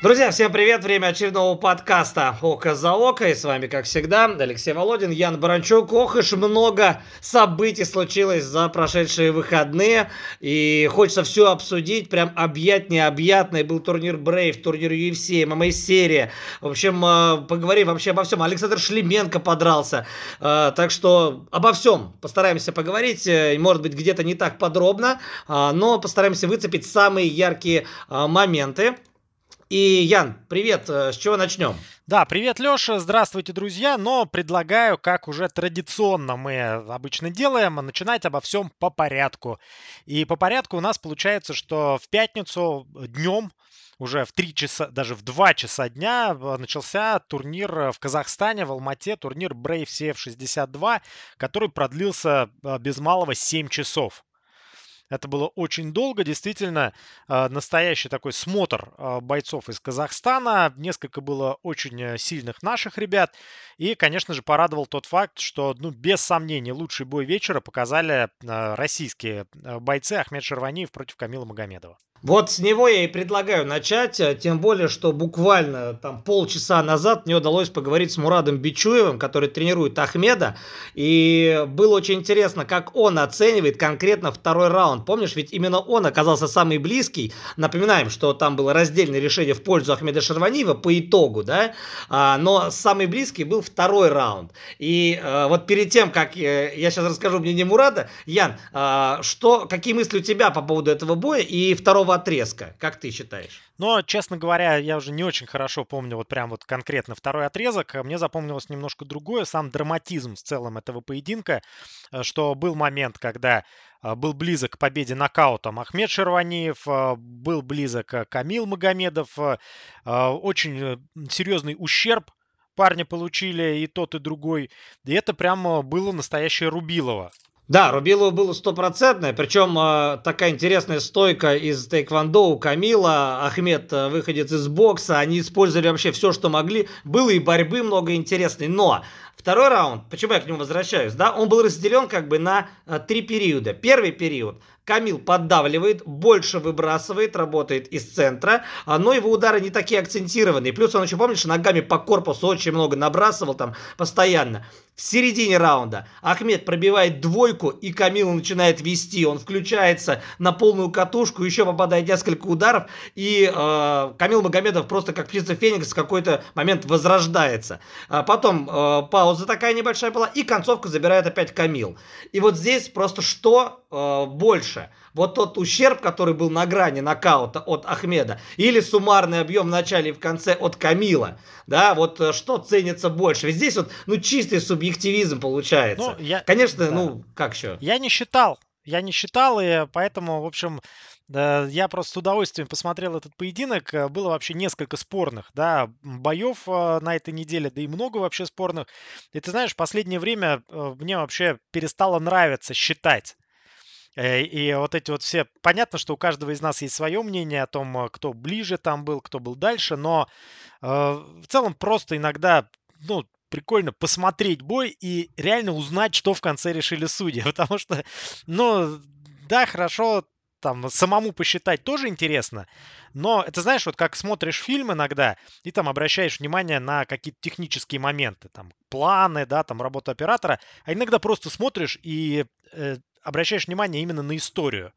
Друзья, всем привет! Время очередного подкаста «Око за око». И с вами, как всегда, Алексей Володин, Ян Баранчук. Ох уж много событий случилось за прошедшие выходные. И хочется все обсудить, прям объять необъятное. Был турнир Брейв, турнир UFC, ММА-серия. В общем, э, поговорим вообще обо всем. Александр Шлеменко подрался. Э, так что обо всем постараемся поговорить. Э, может быть, где-то не так подробно, но постараемся выцепить самые яркие моменты. И, Ян, привет, э, с чего начнем? Да, привет, Леша, здравствуйте, друзья, но предлагаю, как уже традиционно мы обычно делаем, начинать обо всем по порядку. И по порядку у нас получается, что в пятницу днем уже в 3 часа, даже в 2 часа дня э, начался турнир в Казахстане, в Алмате, турнир Brave CF62, который продлился э, без малого 7 часов. Это было очень долго, действительно, а, настоящий такой смотр а, бойцов из Казахстана. Несколько было очень э, сильных наших ребят. И, конечно же, порадовал тот факт, что, ну, без сомнений, лучший бой вечера показали а, российские бойцы Ахмед Шерваниев против Камила Магомедова. Вот с него я и предлагаю начать, э, тем более, что буквально там полчаса назад мне удалось поговорить с Мурадом Бичуевым, который тренирует Ахмеда, и было очень интересно, как он оценивает конкретно второй раунд. Помнишь, ведь именно он оказался самый близкий. Напоминаем, что там было раздельное решение в пользу Ахмеда Шерваниева по итогу, да, а, но самый близкий был второй раунд. И а, вот перед тем, как э, я сейчас расскажу мнение Мурада, Ян, а, что, какие мысли у тебя по поводу этого боя и второго второго отрезка, как ты считаешь? Но, честно говоря, я уже не очень хорошо помню вот прям вот конкретно второй отрезок. Мне запомнилось немножко другое, сам драматизм в целом этого поединка, э, что был момент, когда э, был близок к победе нокаутом Ахмед Шерваниев, э, был близок Камил Магомедов. Очень серьезный ущерб парни получили и тот, и другой. И это прямо было настоящее Рубилово. Да, Рубилова было стопроцентное, причем э, такая интересная стойка из тейквондо у Камила, Ахмед э, выходец из бокса, они использовали вообще все, что могли, было и борьбы много интересной, но второй раунд, почему я к нему возвращаюсь, да, он был разделен как бы на э, три периода. Первый период, Камил поддавливает, больше выбрасывает, работает из центра, но его удары не такие акцентированные. Плюс он еще, помнишь, ногами по корпусу очень много набрасывал там постоянно. В середине раунда Ахмед пробивает двойку, и Камил начинает вести. Он включается на полную катушку, еще попадает несколько ударов, и э, Камил Магомедов просто как птица Феникс в какой-то момент возрождается. А потом э, пауза такая небольшая была, и концовка забирает опять Камил. И вот здесь просто что э, больше? Вот тот ущерб, который был на грани нокаута от Ахмеда, или суммарный объем в начале и в конце от Камила, да, вот э, что ценится больше? Ведь здесь вот, ну, чистый субъективизм получается. Ну, я, Конечно, да. ну, как еще? Я не считал, я не считал, и поэтому, в общем, я просто с удовольствием посмотрел этот поединок. Э, было вообще несколько спорных да, боев э, на этой неделе, да и много вообще спорных. И ты знаешь, в последнее время мне вообще перестало нравиться считать. Э, и вот эти вот все... Понятно, что у каждого из нас есть свое мнение о том, э, кто ближе там был, кто был дальше, но э, в целом просто иногда, ну, прикольно посмотреть бой и реально узнать, что в конце решили судьи. Потому что, ну, да, хорошо, там самому посчитать тоже интересно, но это знаешь, вот как смотришь фильм иногда, и там обращаешь внимание на какие-то технические моменты, там планы, да, там работа оператора, а иногда просто смотришь и э, обращаешь внимание именно на историю.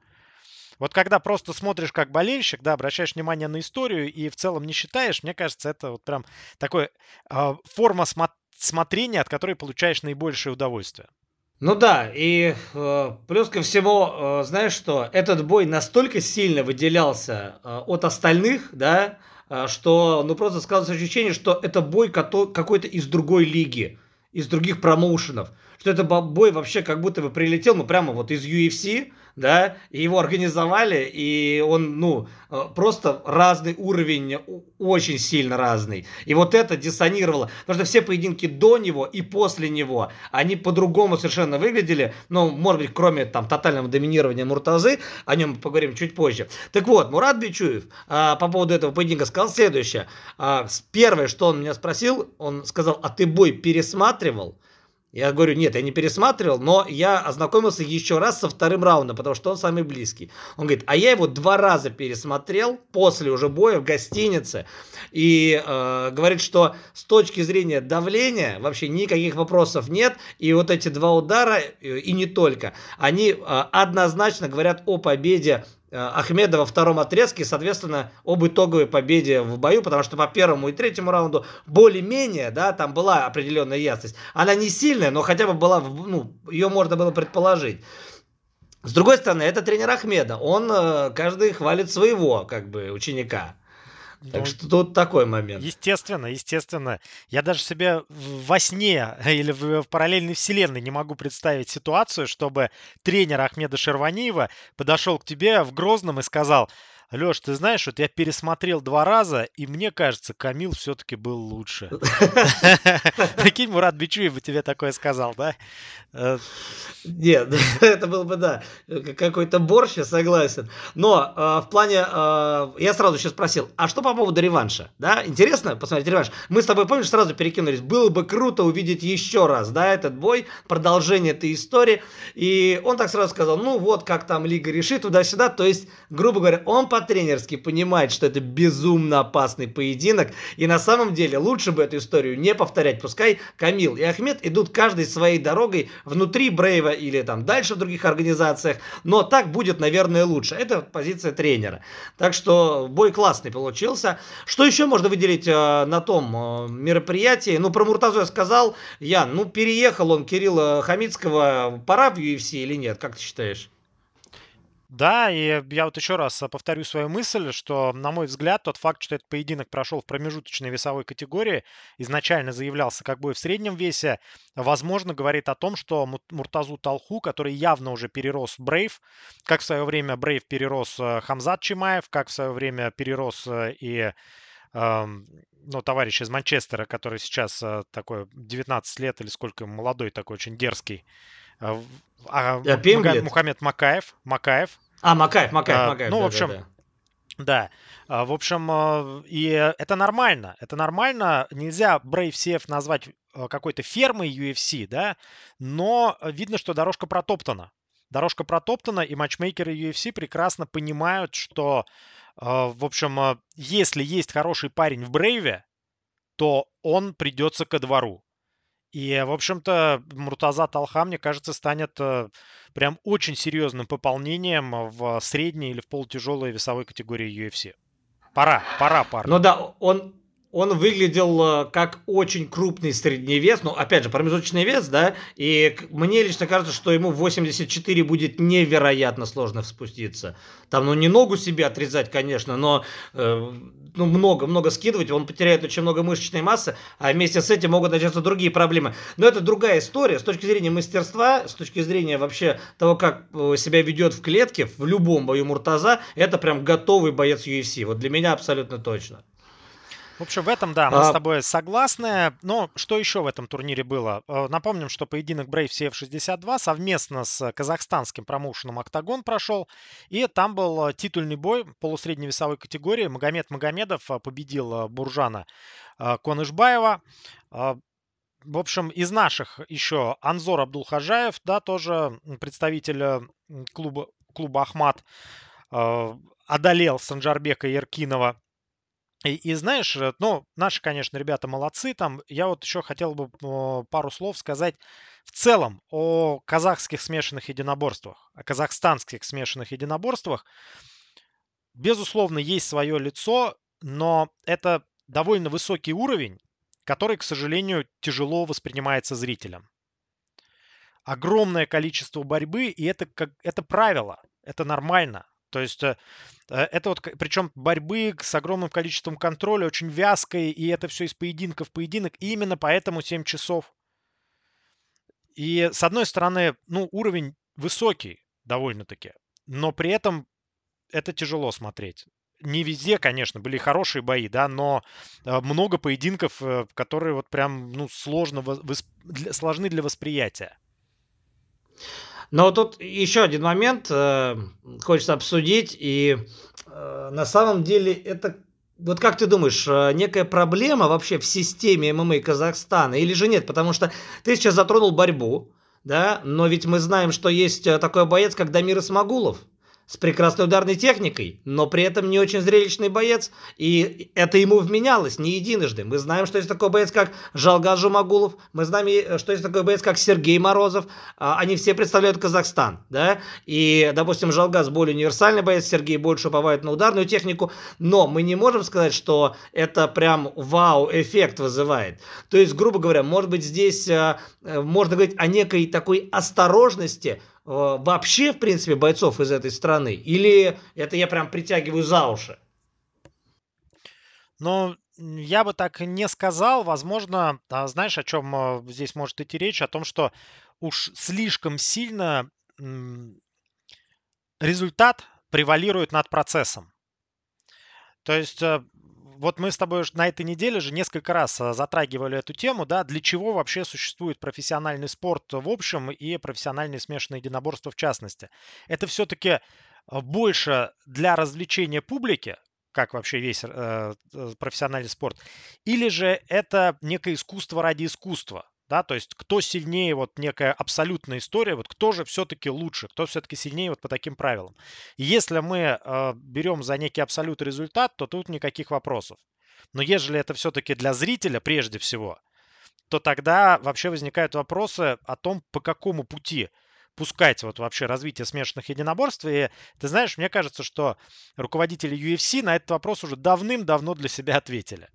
Вот когда просто смотришь как болельщик, да, обращаешь внимание на историю и в целом не считаешь, мне кажется, это вот прям такой э, форма смо- смотрения, от которой получаешь наибольшее удовольствие. Ну да, и э, плюс ко всему, э, знаешь что, этот бой настолько сильно выделялся э, от остальных, да, э, что ну просто складывается ощущение, что это бой какой-то из другой лиги, из других промоушенов. Что это бой вообще как будто бы прилетел, ну, прямо вот из UFC, да, его организовали, и он, ну, э, просто разный уровень, очень сильно разный. И вот это диссонировало, потому что все поединки до него и после него, они по-другому совершенно выглядели, ну, может быть, кроме там тотального доминирования Муртазы, о нем поговорим чуть позже. Так вот, Мурат Бичуев а, по поводу этого поединка сказал следующее. А, первое, что он меня спросил, он сказал, а ты бой пересматривал? Я говорю, нет, я не пересматривал, но я ознакомился еще раз со вторым раундом, потому что он самый близкий. Он говорит, а я его два раза пересмотрел после уже боя в гостинице. И э, говорит, что с точки зрения давления вообще никаких вопросов нет. И вот эти два удара, э, и не только, они э, однозначно говорят о победе Ахмеда во втором отрезке, соответственно, об итоговой победе в бою, потому что по первому и третьему раунду более-менее, да, там была определенная ясность. Она не сильная, но хотя бы была, ну, ее можно было предположить. С другой стороны, это тренер Ахмеда. Он э, каждый хвалит своего, как бы, ученика. Так ну, что тут такой момент. Естественно, естественно. Я даже себе во сне или в, в параллельной вселенной не могу представить ситуацию, чтобы тренер Ахмеда Шерваниева подошел к тебе в Грозном и сказал, Леш, ты знаешь, вот я пересмотрел два раза, и мне кажется, Камил все-таки был лучше. Прикинь, Мурат Бичуев бы тебе такое сказал, да? Э, Нет, это был бы, да, какой-то борщ, я согласен. Но э, в плане, э, я сразу сейчас спросил, а что по поводу реванша? Да, интересно посмотреть реванш? Мы с тобой, помнишь, сразу перекинулись, было бы круто увидеть еще раз, да, этот бой, продолжение этой истории. И он так сразу сказал, ну вот, как там Лига решит, туда-сюда. То есть, грубо говоря, он по по-тренерски понимает, что это безумно опасный поединок. И на самом деле лучше бы эту историю не повторять. Пускай Камил и Ахмед идут каждой своей дорогой внутри Брейва или там дальше в других организациях. Но так будет, наверное, лучше. Это позиция тренера. Так что бой классный получился. Что еще можно выделить э, на том э, мероприятии? Ну, про Муртазу я сказал. Ян, ну, переехал он Кирилла Хамицкого. Пора в UFC или нет? Как ты считаешь? Да, и я вот еще раз повторю свою мысль, что, на мой взгляд, тот факт, что этот поединок прошел в промежуточной весовой категории, изначально заявлялся как бой в среднем весе, возможно, говорит о том, что Муртазу Талху, который явно уже перерос Брейв, как в свое время Брейв перерос э, Хамзат Чимаев, как в свое время перерос э, и ну, товарищ из Манчестера, который сейчас э, такой 19 лет или сколько молодой такой, очень дерзкий, а, а Муга- Мухаммед Макаев. Макаев. А, Макаев, Макаев, а, Макаев. Ну, да, в общем, да, да. Да, а, в общем, а, и это нормально, это нормально. Нельзя Brave CF назвать какой-то фермой UFC, да, но видно, что дорожка протоптана. Дорожка протоптана, и матчмейкеры UFC прекрасно понимают, что, в общем, если есть хороший парень в Брейве, то он придется ко двору. И, в общем-то, Муртаза Талха, мне кажется, станет э, прям очень серьезным пополнением в средней или в полутяжелой весовой категории UFC. Пора, пора, парни. Ну да, он, он выглядел э, как очень крупный средний вес, ну, опять же, промежуточный вес, да, и мне лично кажется, что ему 84 будет невероятно сложно спуститься. Там, ну, не ногу себе отрезать, конечно, но э, ну, много-много скидывать, он потеряет очень много мышечной массы, а вместе с этим могут начаться другие проблемы. Но это другая история с точки зрения мастерства, с точки зрения вообще того, как э, себя ведет в клетке, в любом бою Муртаза, это прям готовый боец UFC. Вот для меня абсолютно точно. В общем, в этом, да, мы а... с тобой согласны. Но что еще в этом турнире было? Э, напомним, что поединок Brave CF62 совместно с казахстанским промоушеном «Октагон» прошел. И там был э, титульный бой полусредней весовой категории. Магомед Магомедов э, победил Буржана Конышбаева. В общем, из наших еще Анзор Абдулхажаев, да, тоже представитель клуба, клуба «Ахмат», одолел Санжарбека Яркинова и, и знаешь, э, ну, наши, конечно, ребята молодцы. Там я вот еще хотел бы пару слов сказать в целом о казахских смешанных единоборствах, о казахстанских смешанных единоборствах. Безусловно, есть свое лицо, но это довольно высокий уровень, который, к сожалению, тяжело воспринимается зрителям. Огромное количество борьбы, и это, как, это правило, это нормально. То есть э, э, это вот, причем борьбы с огромным количеством контроля, очень вязкой, и это все из поединка в поединок. И именно поэтому 7 часов. И с одной стороны, ну, уровень высокий довольно-таки, но при этом это тяжело смотреть. Не везде, конечно, были хорошие бои, да, но э, много поединков, которые вот прям, ну, сложно, сложны для восприятия. Но тут еще один момент э, хочется обсудить, и э, на самом деле это вот как ты думаешь, э, некая проблема вообще в системе ММА Казахстана или же нет? Потому что ты сейчас затронул борьбу, да, но ведь мы знаем, что есть э, такой боец, как Дамир Исмагулов с прекрасной ударной техникой, но при этом не очень зрелищный боец, и это ему вменялось не единожды. Мы знаем, что есть такой боец, как Жалгаз Жумагулов, мы знаем, что есть такой боец, как Сергей Морозов, а, они все представляют Казахстан, да, и, допустим, Жалгаз более универсальный боец, Сергей больше уповает на ударную технику, но мы не можем сказать, что это прям вау-эффект вызывает. То есть, грубо говоря, может быть, здесь э, э, можно говорить о некой такой осторожности, Э, вообще, в принципе, бойцов из этой страны? Или это я прям притягиваю за уши? Ну, я бы так не сказал. Возможно, а знаешь, о чем э, здесь может идти речь? О том, что уж слишком сильно результат превалирует над процессом. То есть э, вот мы с тобой на этой неделе же несколько раз а, затрагивали эту тему, да, для чего вообще существует профессиональный спорт в общем и профессиональные смешанные единоборства в частности. Это все-таки а, больше для развлечения публики, как вообще весь э, э, профессиональный спорт, или же это некое искусство ради искусства да, то есть кто сильнее, вот некая абсолютная история, вот кто же все-таки лучше, кто все-таки сильнее вот по таким правилам. И если мы э, берем за некий абсолют результат, то тут никаких вопросов. Но ежели это все-таки для зрителя прежде всего, то тогда вообще возникают вопросы о том, по какому пути пускать вот вообще развитие смешанных единоборств. И ты знаешь, мне кажется, что руководители UFC на этот вопрос уже давным-давно для себя ответили.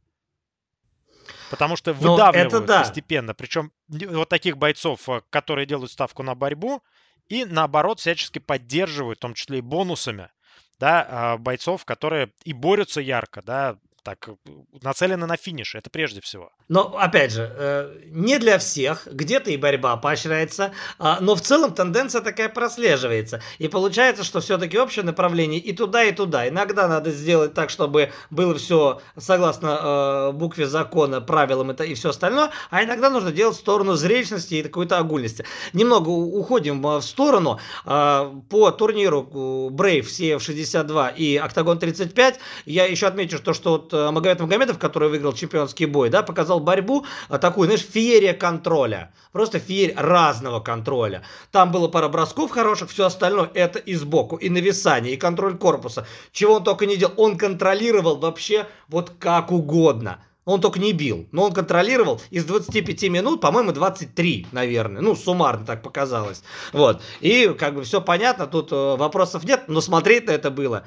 Потому что ну, выдавливают это да. постепенно. Причем вот таких бойцов, э, которые делают ставку на борьбу, и наоборот всячески поддерживают, в том числе и бонусами, да, а, бойцов, которые и борются ярко, да, так э, нацелены на финиш, это прежде всего. Но, опять же, э, не для всех, где-то и борьба поощряется, а, но в целом тенденция такая прослеживается. И получается, что все-таки общее направление и туда, и туда. Иногда надо сделать так, чтобы было все согласно э, букве закона, правилам и все остальное, а иногда нужно делать в сторону зрелищности и какой-то огульности. Немного уходим в сторону. По турниру Brave CF62 и Octagon 35 я еще отмечу, что, что вот Магомед Магомедов, который выиграл чемпионский бой, да, показал борьбу э, такую, знаешь, феерия контроля. Просто феерия разного контроля. Там было пара бросков хороших, все остальное это и сбоку, и нависание, и контроль корпуса. Чего он только не делал. Он контролировал вообще вот как угодно. Он только не бил, но он контролировал из 25 минут, по-моему, 23, наверное. Ну, суммарно так показалось. Вот. И как бы все понятно, тут э, вопросов нет, но смотреть на это было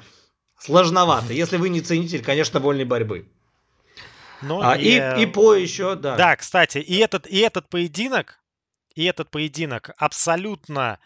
сложновато. Если вы не ценитель, конечно, вольной борьбы. Ну, а, и, и, и по еще, да. Да, кстати, и этот, и этот поединок, и этот поединок абсолютно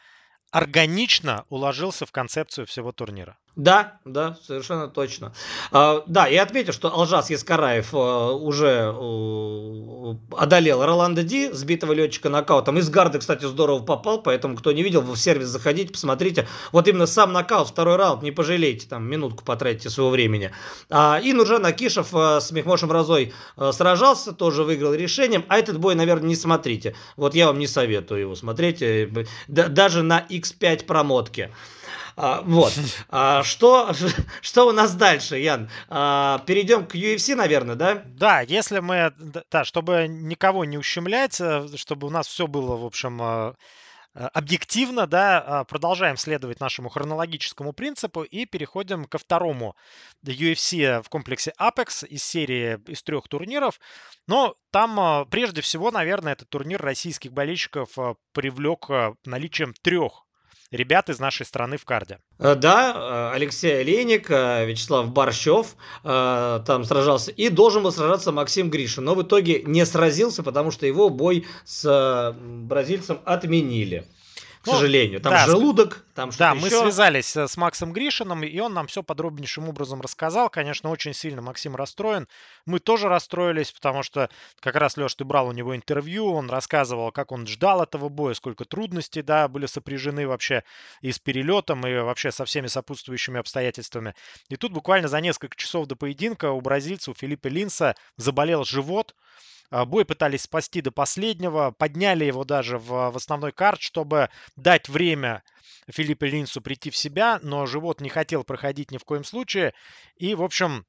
органично уложился в концепцию всего турнира. Да, да, совершенно точно. А, да, я отметил, что Алжас Яскараев а, уже а, одолел Роланда Ди, сбитого летчика нокаутом. Из гарда, кстати, здорово попал, поэтому, кто не видел, в сервис заходите, посмотрите. Вот именно сам нокаут, второй раунд, не пожалейте, там минутку потратите своего времени. А, и Нуржан Акишев а, с Мехмошем Разой сражался, тоже выиграл решением. А этот бой, наверное, не смотрите. Вот я вам не советую его смотреть, э, даже на X5 промотке. А, вот. А, что, что у нас дальше, Ян? А, перейдем к UFC, наверное, да? Да, если мы, да, чтобы никого не ущемлять, э, чтобы у нас все было, в общем, э, э, объективно, да, продолжаем следовать нашему хронологическому принципу и переходим ко второму UFC в комплексе Apex из серии из трех турниров. Но там прежде всего, наверное, этот турнир российских болельщиков привлек наличием трех ребят из нашей страны в карде. Э, да, э, Алексей Олейник, э, Вячеслав Борщев там сражался. И должен был сражаться Максим Гришин. Но в итоге не сразился, потому что его бой с бразильцем отменили к ну, сожалению. Там да, желудок, там что-то Да, мы связались э, с Максом Гришиным, и он нам все подробнейшим образом рассказал. Конечно, очень сильно Максим расстроен. Мы тоже расстроились, потому что как раз, Леш, ты брал у него интервью, он рассказывал, как он ждал этого боя, сколько трудностей, да, были сопряжены вообще и с перелетом, и вообще со всеми сопутствующими обстоятельствами. И тут буквально за несколько часов до поединка у бразильца, у Филиппа Линса заболел живот, бой пытались спасти до последнего, подняли его даже в, в основной карт, чтобы дать время Филиппу Линсу прийти в себя, но живот не хотел проходить ни в коем случае. И, в общем,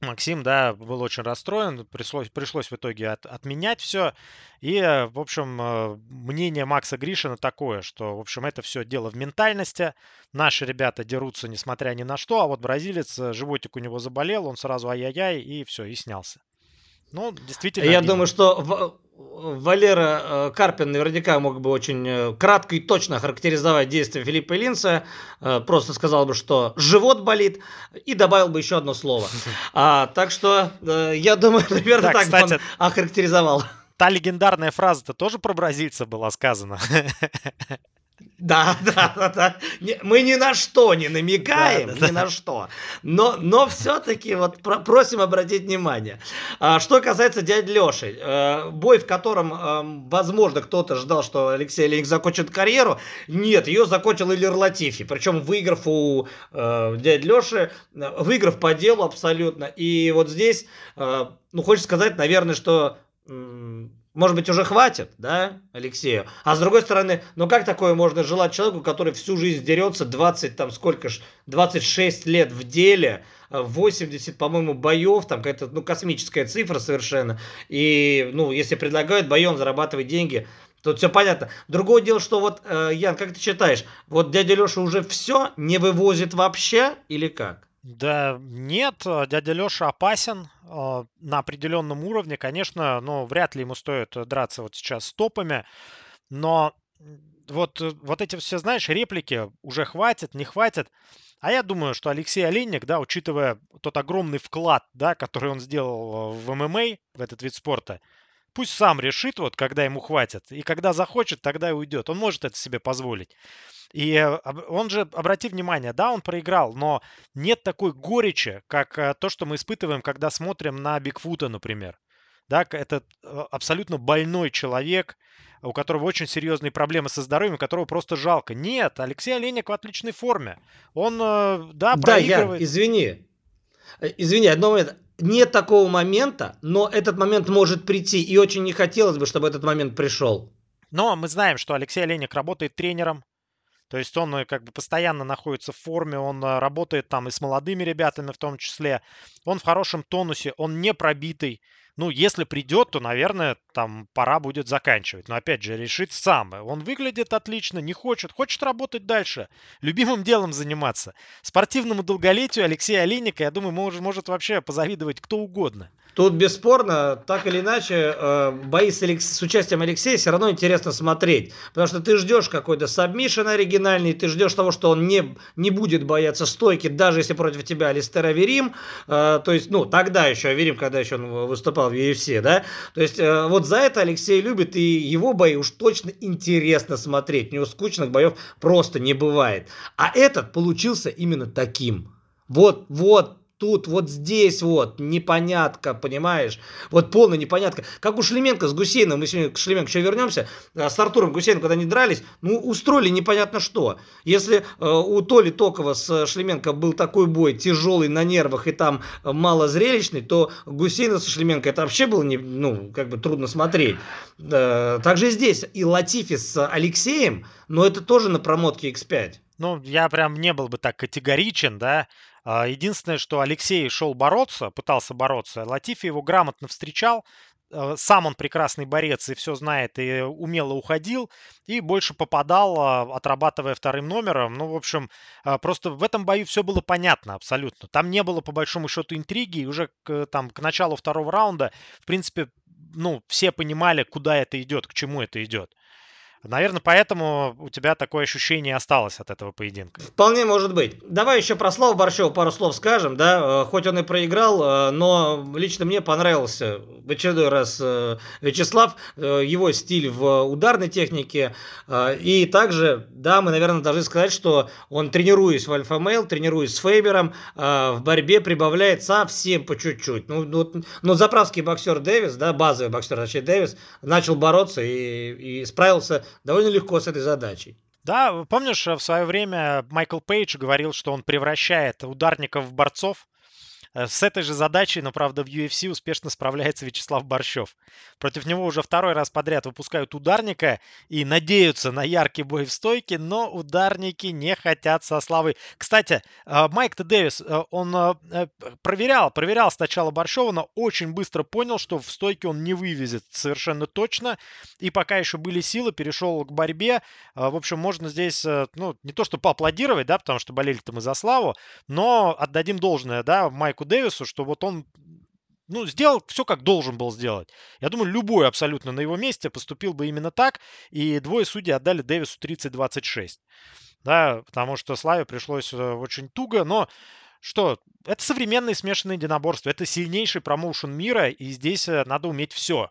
Максим, да, был очень расстроен, пришлось, пришлось в итоге от, отменять все. И, э, в общем, э, мнение Макса Гришина такое, что, в общем, это все дело в ментальности. Наши ребята дерутся, несмотря ни на что, а вот бразилец, э, животик у него заболел, он сразу ай-яй-яй, и все, и снялся. Ну, действительно. Я обидно. думаю, что Валера э, Карпин наверняка мог бы очень э, кратко и точно характеризовать действия Филиппа Линца. Э, просто сказал бы, что живот болит, и добавил бы еще одно слово. А, так что я думаю, примерно да, так кстати, он охарактеризовал. Та легендарная фраза-то тоже про бразильца была сказана. Да, да, да, да. Мы ни на что не намекаем, да, да, ни да. на что. Но, но все-таки вот просим обратить внимание. А, что касается дяди Леши, э, бой, в котором, э, возможно, кто-то ждал, что Алексей Леник закончит карьеру, нет, ее закончил Ильер Латифи. Причем выиграв у э, дяди Леши, выиграв по делу абсолютно. И вот здесь, ну, хочется сказать, наверное, что может быть, уже хватит, да, Алексею? А с другой стороны, ну как такое можно желать человеку, который всю жизнь дерется 20, там сколько ж, 26 лет в деле, 80, по-моему, боев, там какая-то, ну, космическая цифра совершенно. И, ну, если предлагают боем зарабатывать деньги, Тут все понятно. Другое дело, что вот, э, Ян, как ты считаешь, вот дядя Леша уже все не вывозит вообще или как? Да нет, э, дядя Леша опасен э, на определенном уровне. Конечно, но вряд ли ему стоит драться вот сейчас с топами. Но вот, э, вот эти все, знаешь, реплики уже хватит, не хватит. А я думаю, что Алексей Олейник, да, учитывая тот огромный вклад, да, который он сделал в ММА, в этот вид спорта, пусть сам решит, вот, когда ему хватит. И когда захочет, тогда и уйдет. Он может это себе позволить. И э, он же, обрати внимание, да, он проиграл, но нет такой горечи, как э, то, что мы испытываем, когда смотрим на Бигфута, например. Да, это э, абсолютно больной человек, у которого очень серьезные проблемы со здоровьем, которого просто жалко. Нет, Алексей Олейник в отличной форме. Он, да, проигрывает. Да, я, извини. Извини, одно момент. Нет такого момента, но этот момент может прийти, и очень не хотелось бы, чтобы этот момент пришел. Но мы знаем, что Алексей Олейник работает тренером, то есть он э, как бы постоянно находится в форме, он э, работает там и с молодыми ребятами в том числе. Он в хорошем тонусе, он не пробитый. Ну, если придет, то, наверное, там пора будет заканчивать. Но опять же, решит сам. Он выглядит отлично, не хочет, хочет работать дальше, любимым делом заниматься. Спортивному долголетию Алексея Олейника, я думаю, может, может вообще позавидовать кто угодно. Тут бесспорно, так или иначе, э, бои с, Алекс... с участием Алексея все равно интересно смотреть. Потому что ты ждешь какой-то сабмишен оригинальный, ты ждешь того, что он не, не будет бояться стойки, даже если против тебя Алистер Аверим. Э, то есть, ну, тогда еще Аверим, когда еще он выступал в UFC, да. То есть, э, вот за это Алексей любит, и его бои уж точно интересно смотреть. У него скучных боев просто не бывает. А этот получился именно таким. Вот, вот, тут, вот здесь вот, непонятка, понимаешь? Вот полная непонятка. Как у Шлеменко с Гусейном, мы сегодня к Шлеменко еще вернемся, а, с Артуром Гусейном, когда они дрались, ну, устроили непонятно что. Если э, у Толи Токова с Шлеменко был такой бой, тяжелый на нервах и там мало зрелищный, то Гусейна со Шлеменко это вообще было, не, ну, как бы трудно смотреть. Э, также здесь и Латифи с Алексеем, но это тоже на промотке X5. Ну, я прям не был бы так категоричен, да, единственное, что Алексей шел бороться, пытался бороться, Латифи его грамотно встречал, а, сам он прекрасный борец и все знает, и умело уходил, и больше попадал, а, отрабатывая вторым номером. Ну, в общем, просто в этом бою все было понятно абсолютно. Там не было, по большому счету, интриги, и уже к, там, к началу второго раунда, в принципе, ну, все понимали, куда это идет, к чему это идет. Наверное, поэтому у тебя такое ощущение осталось от этого поединка. Вполне может быть. Давай еще про Славу Борщева пару слов скажем, да, э, хоть он и проиграл, э, но лично мне понравился в очередной раз э, Вячеслав, его стиль в ударной технике, и также, да, мы, наверное, должны сказать, что он, тренируясь в альфа-мейл, тренируясь с Фейбером, в борьбе прибавляет совсем по чуть-чуть. Ну, вот, но заправский боксер Дэвис, да, базовый боксер, точнее, Дэвис, начал бороться и, и справился довольно легко с этой задачей. Да, помнишь, в свое время Майкл Пейдж говорил, что он превращает ударников в борцов. Э, с этой же задачей, но, правда, в UFC успешно справляется Вячеслав Борщев. Против него уже второй раз подряд выпускают ударника и надеются на яркий бой в стойке, но ударники не хотят со славы. Кстати, э, Майк Т. Дэвис, э, он проверял, проверял сначала Борщева, но очень быстро понял, что в стойке он не вывезет совершенно точно. И пока еще были силы, перешел к борьбе. В общем, можно здесь, ну, не то что поаплодировать, да, потому что болели-то мы за славу, но отдадим должное, да, Майку Дэвису, что вот он ну, сделал все, как должен был сделать. Я думаю, любой абсолютно на его месте поступил бы именно так, и двое судей отдали Дэвису 30-26. Да, потому что Славе пришлось э, очень туго, но что, это современные смешанные единоборства, это сильнейший промоушен мира, и здесь э, надо уметь все.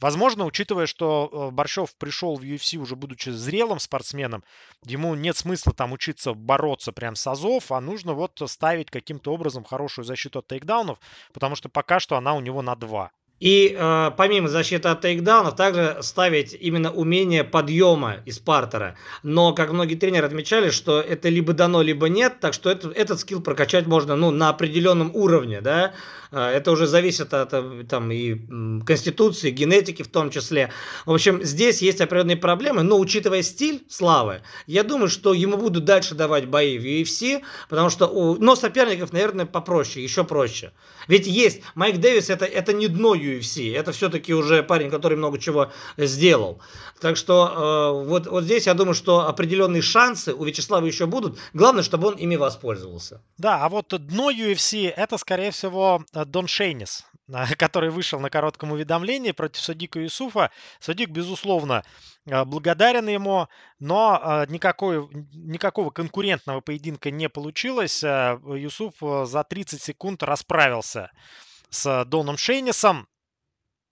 Возможно, учитывая, что э, Борщев пришел в UFC уже будучи зрелым спортсменом, ему нет смысла там учиться бороться прям с азов, а нужно вот ставить каким-то образом хорошую защиту от тейкдаунов, потому что пока что она у него на 2. И э, помимо защиты от тейкдаунов, также ставить именно умение подъема из партера. Но, как многие тренеры отмечали, что это либо дано, либо нет, так что это, этот скилл прокачать можно ну, на определенном уровне. Да? Э, это уже зависит от э, там, и конституции, генетики в том числе. В общем, здесь есть определенные проблемы, но учитывая стиль Славы, я думаю, что ему будут дальше давать бои в UFC, потому что у... но соперников, наверное, попроще, еще проще. Ведь есть Майк Дэвис, это, это не дно UFC. Это все-таки уже парень, который много чего сделал. Так что э, вот, вот здесь я думаю, что определенные шансы у Вячеслава еще будут. Главное, чтобы он ими воспользовался. Да, а вот дно UFC это, скорее всего, Дон Шейнис который вышел на коротком уведомлении против Садика Юсуфа. Садик, безусловно, э, благодарен ему, но э, никакой, никакого конкурентного поединка не получилось. Э, Юсуф за 30 секунд расправился с Доном Шейнисом.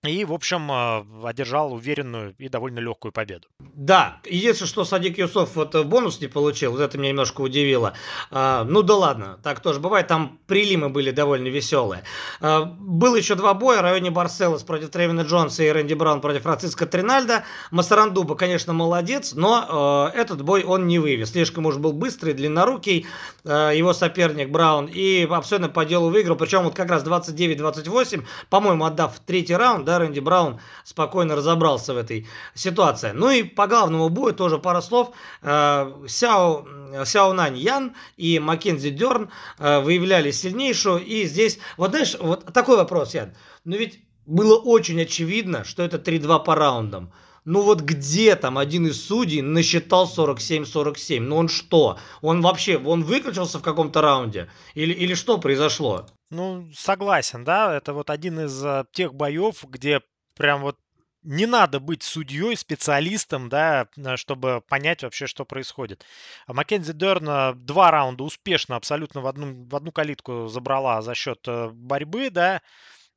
И, в общем, а, одержал уверенную и довольно легкую победу. Да, единственное, что Садик Юсов вот э, бонус не получил, вот это меня немножко удивило. А, ну да ладно, так тоже бывает, там прилимы были довольно веселые. А, было еще два боя, в районе Барселос против Тревина Джонса и Рэнди Браун против Франциско Тринальда. Масарандуба, конечно, молодец, но э, этот бой он не вывез. Слишком уж был быстрый, длиннорукий, его соперник Браун, и абсолютно по делу выиграл, причем вот как раз 29-28, по-моему, отдав третий раунд, да, Рэнди Браун спокойно разобрался в этой ситуации. Ну и по главному бою тоже пара слов. Э, Сяо, Сяо Нань Ян и Маккензи Дерн э, выявляли сильнейшую. И здесь, вот знаешь, вот такой вопрос, Ян. Ну ведь было очень очевидно, что это 3-2 по раундам. Ну вот где там один из судей насчитал 47-47? Ну он что? Он вообще, он выключился в каком-то раунде? Или, или что произошло? Ну, согласен, да, это вот один из а, тех боев, где прям вот не надо быть судьей, специалистом, да, чтобы понять вообще, что происходит. Маккензи Дерн два раунда успешно абсолютно в одну, в одну калитку забрала за счет э, борьбы, да,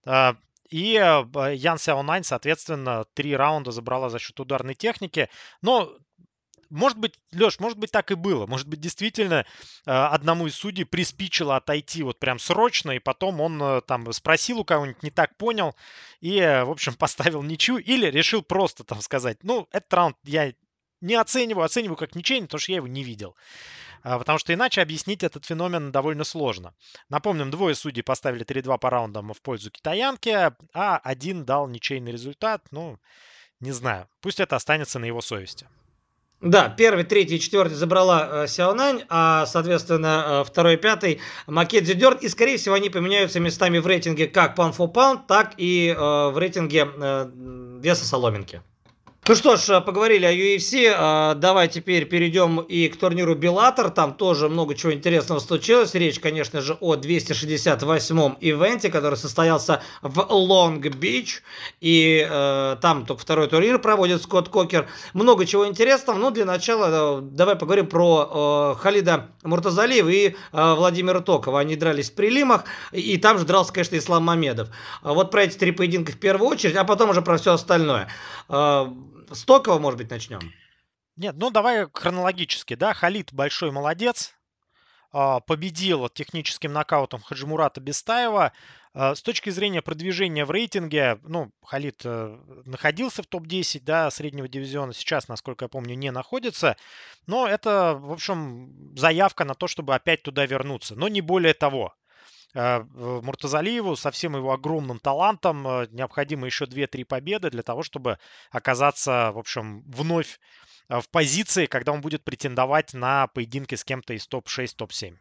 а, и э, Ян Сяонань, соответственно, три раунда забрала за счет ударной техники. Но может быть, Леш, может быть, так и было. Может быть, действительно э, одному из судей приспичило отойти вот прям срочно, и потом он э, там спросил у кого-нибудь, не так понял, и, э, в общем, поставил ничью, или решил просто там сказать, ну, этот раунд я не оцениваю, оцениваю как ничейный, потому что я его не видел. А, потому что иначе объяснить этот феномен довольно сложно. Напомним, двое судей поставили 3-2 по раундам в пользу китаянки, а один дал ничейный результат. Ну, не знаю. Пусть это останется на его совести. Да, первый, третий, четвертый забрала э, Сяонань, а, соответственно, э, второй, пятый Македзи Дерн. И, скорее всего, они поменяются местами в рейтинге как pound for pound, так и э, в рейтинге э, веса соломинки. Ну что ж, поговорили о UFC, а, давай теперь перейдем и к турниру Беллатор, там тоже много чего интересного случилось, речь, конечно же, о 268-м ивенте, который состоялся в Лонг-Бич, и э, там только второй турнир проводит Скотт Кокер, много чего интересного, но для начала э, давай поговорим про э, Халида Муртазалиева и э, Владимира Токова, они дрались в прилимах, и там же дрался, конечно, Ислам Мамедов. Вот про эти три поединка в первую очередь, а потом уже про все остальное. Э, с Токова, может быть, начнем? Нет, ну давай хронологически, да. Халид большой молодец. А, победил техническим нокаутом Хаджимурата Бестаева. А, с точки зрения продвижения в рейтинге, ну, Халид э, находился в топ-10, да, среднего дивизиона. Сейчас, насколько я помню, не находится. Но это, в общем, заявка на то, чтобы опять туда вернуться. Но не более того. Э, Муртазалиеву со всем его огромным талантом э, необходимо еще 2-3 победы для того, чтобы оказаться, в общем, вновь в позиции, когда он будет претендовать на поединки с кем-то из топ-6, топ-7.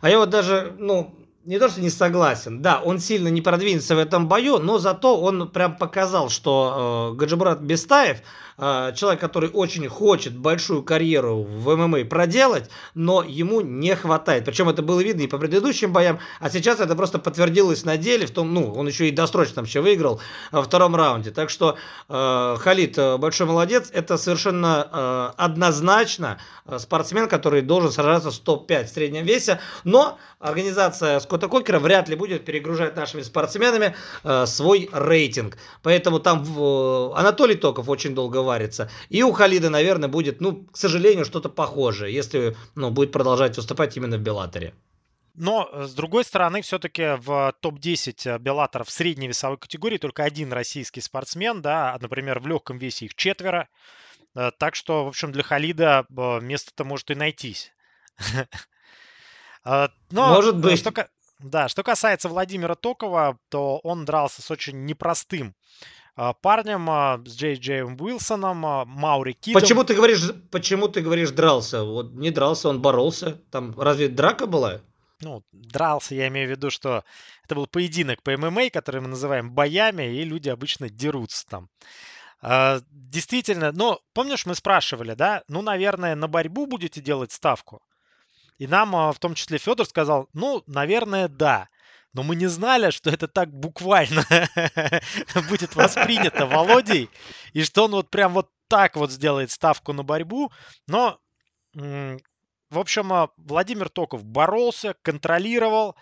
А я вот даже, ну, не то, что не согласен. Да, он сильно не продвинется в этом бою, но зато он прям показал, что э, Гаджибрат Бестаев а, человек, который очень хочет большую карьеру в ММА проделать, но ему не хватает. Причем это было видно и по предыдущим боям, а сейчас это просто подтвердилось на деле, в том, ну, он еще и досрочно еще выиграл во втором раунде. Так что э, Халид э, большой молодец, это совершенно э, однозначно спортсмен, который должен сражаться с топ-5 в среднем весе, но организация Скотта Кокера вряд ли будет перегружать нашими спортсменами э, свой рейтинг. Поэтому там э, Анатолий Токов очень долго варится. И у Халида, наверное, будет, ну, к сожалению, что-то похожее, если ну, будет продолжать выступать именно в Беллаторе. Но, э, с другой стороны, все-таки в топ-10 э, Беллаторов средней весовой категории только один российский спортсмен, да, например, в легком весе их четверо. Э, так что, в общем, для Халида место-то может и найтись. Но, может быть. Что, да, что касается Владимира Токова, то он дрался с очень непростым а, парнем, а, с Джей Джей Уилсоном, а, Маури Кидом. Почему ты говоришь, почему ты говоришь дрался? Вот не дрался, он боролся. Там разве драка была? Ну, дрался, я имею в виду, что это был поединок по ММА, который мы называем боями, и люди обычно дерутся там. Действительно, ну, помнишь, мы спрашивали, да? Ну, наверное, на борьбу будете делать ставку? И нам, в том числе Федор, сказал, ну, наверное, да но мы не знали, что это так буквально будет воспринято Володей, и что он вот прям вот так вот сделает ставку на борьбу. Но, в общем, а, Владимир Токов боролся, контролировал,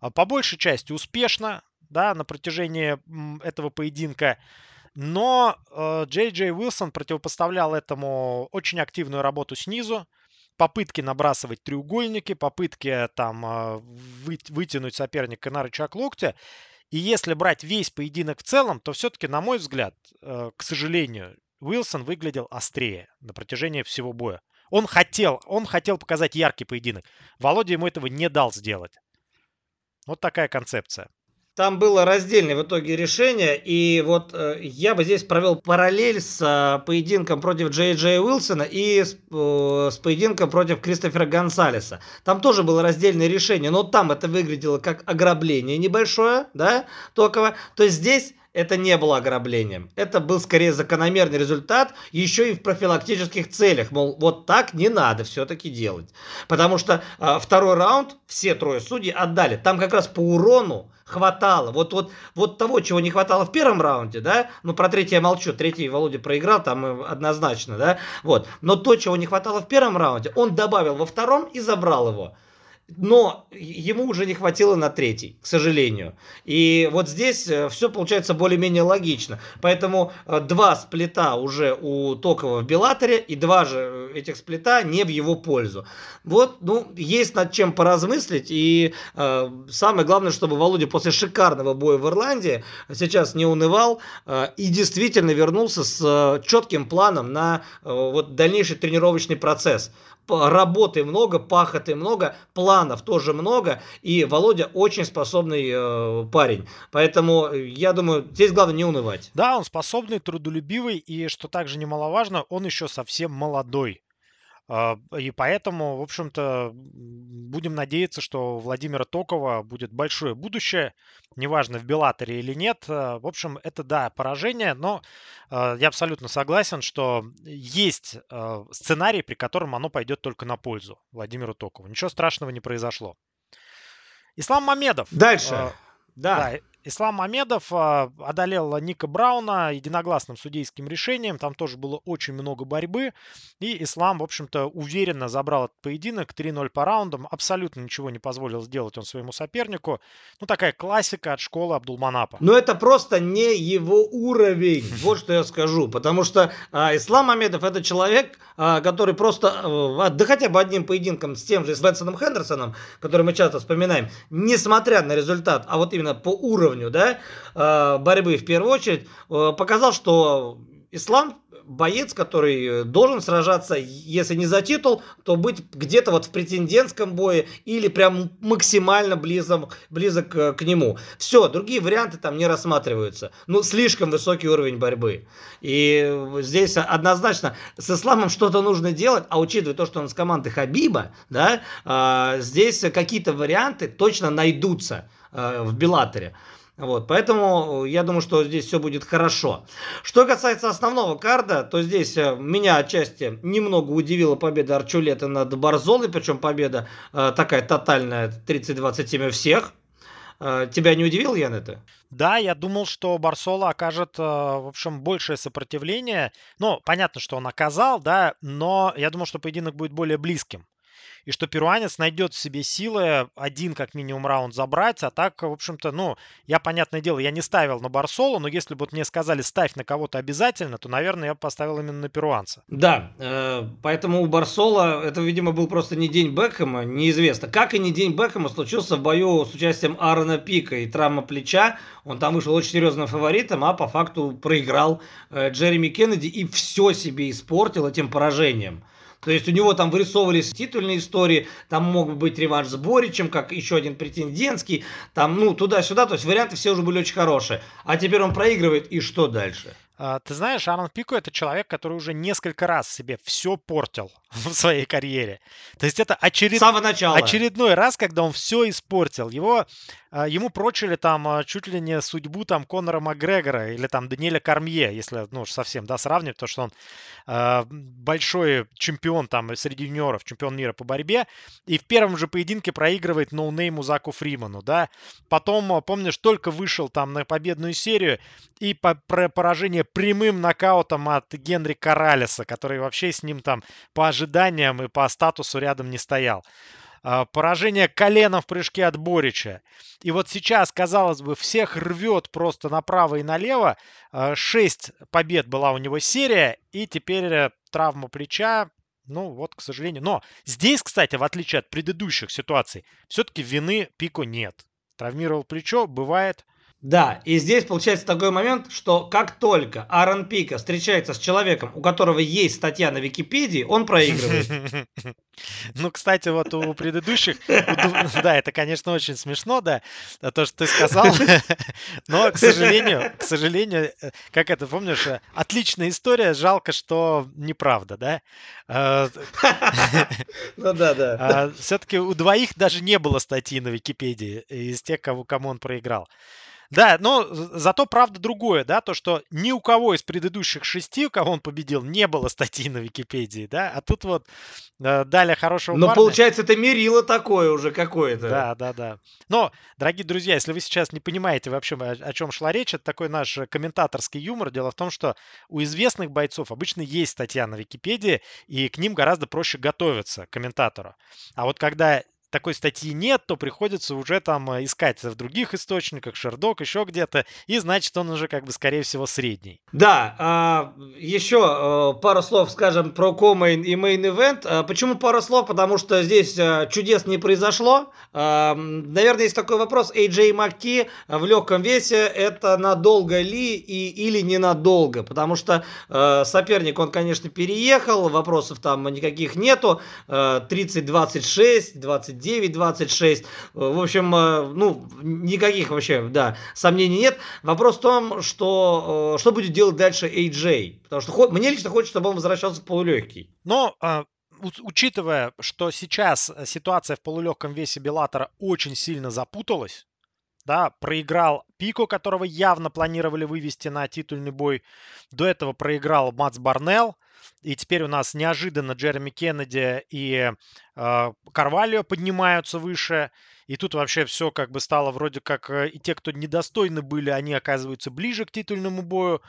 а, по большей части успешно, да, на протяжении этого поединка. Но а, Джей Джей Уилсон противопоставлял этому очень активную работу снизу попытки набрасывать треугольники, попытки э, там а, вытянуть соперника на рычаг локтя. И если брать весь поединок в целом, то все-таки, на мой взгляд, э, к сожалению, Уилсон выглядел острее на протяжении всего боя. Он хотел, он хотел показать яркий поединок. Володя ему этого не дал сделать. Вот такая концепция. Там было раздельное в итоге решение, и вот э, я бы здесь провел параллель с э, поединком против Джей Джей Уилсона и с, э, с поединком против Кристофера Гонсалеса. Там тоже было раздельное решение, но там это выглядело как ограбление небольшое, да, токово. То есть здесь это не было ограблением. Это был скорее закономерный результат, еще и в профилактических целях. Мол, вот так не надо все-таки делать. Потому что э, второй раунд все трое судей отдали. Там как раз по урону хватало. Вот, вот, вот того, чего не хватало в первом раунде, да, ну про третий я молчу, третий Володя проиграл, там однозначно, да, вот. Но то, чего не хватало в первом раунде, он добавил во втором и забрал его но ему уже не хватило на третий, к сожалению. И вот здесь э, все получается более-менее логично. Поэтому э, два сплита уже у Токова в Беллаторе, и два же э, этих сплита не в его пользу. Вот, ну, есть над чем поразмыслить. И э, самое главное, чтобы Володя после шикарного боя в Ирландии сейчас не унывал э, и действительно вернулся с э, четким планом на э, вот дальнейший тренировочный процесс работы много, пахоты много, планов тоже много, и Володя очень способный э, парень. Поэтому я думаю, здесь главное не унывать. Да, он способный, трудолюбивый, и что также немаловажно, он еще совсем молодой. А, и поэтому, в общем-то, будем надеяться, что у Владимира Токова будет большое будущее, неважно в Беллаторе или нет. А, в общем, это, да, поражение, но а, я абсолютно согласен, что есть сценарий, при котором оно пойдет только на пользу Владимиру Токову. Ничего страшного не произошло. Ислам Мамедов. Дальше. Да. да. Ислам Мамедов а, одолел Ника Брауна единогласным судейским решением. Там тоже было очень много борьбы. И Ислам, в общем-то, уверенно забрал этот поединок 3-0 по раундам. Абсолютно ничего не позволил сделать он своему сопернику. Ну, такая классика от школы Абдулманапа. Но это просто не его уровень. Вот что я скажу. Потому что а, Ислам Мамедов это человек, а, который просто, а, да хотя бы одним поединком с тем же с Бенсоном Хендерсоном, который мы часто вспоминаем, несмотря на результат, а вот именно по уровню уровню да, э, борьбы в первую очередь, э, показал, что ислам боец, который должен сражаться, если не за титул, то быть где-то вот в претендентском бое или прям максимально близок, близок к нему. Все, другие варианты там не рассматриваются. Ну, слишком высокий уровень борьбы. И здесь однозначно с Исламом что-то нужно делать, а учитывая то, что он с команды Хабиба, да, здесь какие-то варианты точно найдутся в Беллаторе. Вот, поэтому я думаю, что здесь все будет хорошо. Что касается основного карда, то здесь э, меня отчасти немного удивила победа Арчулета над Барзолой, причем победа э, такая тотальная, 30-27 у всех. Э, тебя не удивил, Ян, это? Да, я думал, что Барсола окажет, э, в общем, большее сопротивление. Ну, понятно, что он оказал, да, но я думал, что поединок будет более близким и что перуанец найдет в себе силы один как минимум раунд забрать, а так, в общем-то, ну, я, понятное дело, я не ставил на Барсолу, но если бы вот мне сказали ставь на кого-то обязательно, то, наверное, я бы поставил именно на перуанца. Да, э, поэтому у Барсола это, видимо, был просто не день Бекхэма, неизвестно. Как и не день Бекхэма случился в бою с участием Аарона Пика и травма плеча, он там вышел очень серьезным фаворитом, а по факту проиграл э, Джереми Кеннеди и все себе испортил этим поражением. То есть у него там вырисовывались титульные истории, там мог быть реванш с Боричем, как еще один претендентский, там, ну, туда-сюда, то есть варианты все уже были очень хорошие. А теперь он проигрывает, и что дальше? А, ты знаешь, Аарон Пико это человек, который уже несколько раз себе все портил в своей карьере. То есть это очеред... очередной раз, когда он все испортил. Его ему прочили там а, чуть ли не судьбу там Конора Макгрегора или там Даниэля Кармье, если, ну, совсем, да, сравнивать, то, что он э, большой чемпион там среди юниоров, чемпион мира по борьбе, и в первом же поединке проигрывает ноунейму Заку Фриману, да. Потом, помнишь, только вышел там на победную серию и по, про поражение прямым нокаутом от Генри Каралиса, который вообще с ним там по ожиданиям и по статусу рядом не стоял. А, поражение коленом в прыжке от Борича. И вот сейчас, казалось бы, всех рвет просто направо и налево. А, шесть побед была у него серия, и теперь э, травма плеча, ну вот, к сожалению. Но здесь, кстати, в отличие от предыдущих ситуаций, все-таки вины Пико нет. Травмировал плечо, бывает. Да, и здесь получается такой момент, что как только Аарон Пика встречается с человеком, у которого есть статья на Википедии, он проигрывает. Ну, кстати, вот у предыдущих, да, это, конечно, очень смешно, да, то, что ты сказал, но, к сожалению, к сожалению, э, как это, помнишь, э, отличная история, жалко, что неправда, да? Э, ну да, да. А, Все-таки у двоих даже не было статьи на Википедии из тех, кому он проиграл. Да, но зато правда другое, да, то, что ни у кого из предыдущих шести, у кого он победил, не было статьи на Википедии, да, а тут вот э, дали хорошего Но парня. получается, это мерило такое уже какое-то. Да, да, да. Но, дорогие друзья, если вы сейчас не понимаете вообще, о, о чем шла речь, это такой наш комментаторский юмор. Дело в том, что у известных бойцов обычно есть статья на Википедии, и к ним гораздо проще готовиться, комментатору. А вот когда такой статьи нет, то приходится уже там э, искать в других источниках, Шердок, еще где-то, и значит он уже как бы скорее всего средний. Да, а, еще э, пару слов скажем про комейн и мейн ивент. А, почему пару слов? Потому что здесь а, чудес не произошло. А, наверное, есть такой вопрос. AJ Макки в легком весе это надолго ли и, или ненадолго? Потому что соперник, он, конечно, переехал, вопросов там никаких нету. А, 30-26, 29 9.26. В общем, э, ну, никаких вообще, да, сомнений нет. Вопрос в том, что, э, что будет делать дальше AJ. Потому что мне лично хочется, чтобы он возвращался в полулегкий. Но а, учитывая, что сейчас ситуация в полулегком весе Беллатора очень сильно запуталась, да, проиграл Пико, которого явно планировали вывести на титульный бой. До этого проиграл Мац Барнелл. И теперь у нас неожиданно Джереми Кеннеди и э, Карвалио поднимаются выше. И тут вообще все как бы стало вроде как... Э, и те, кто недостойны были, они оказываются ближе к титульному бою.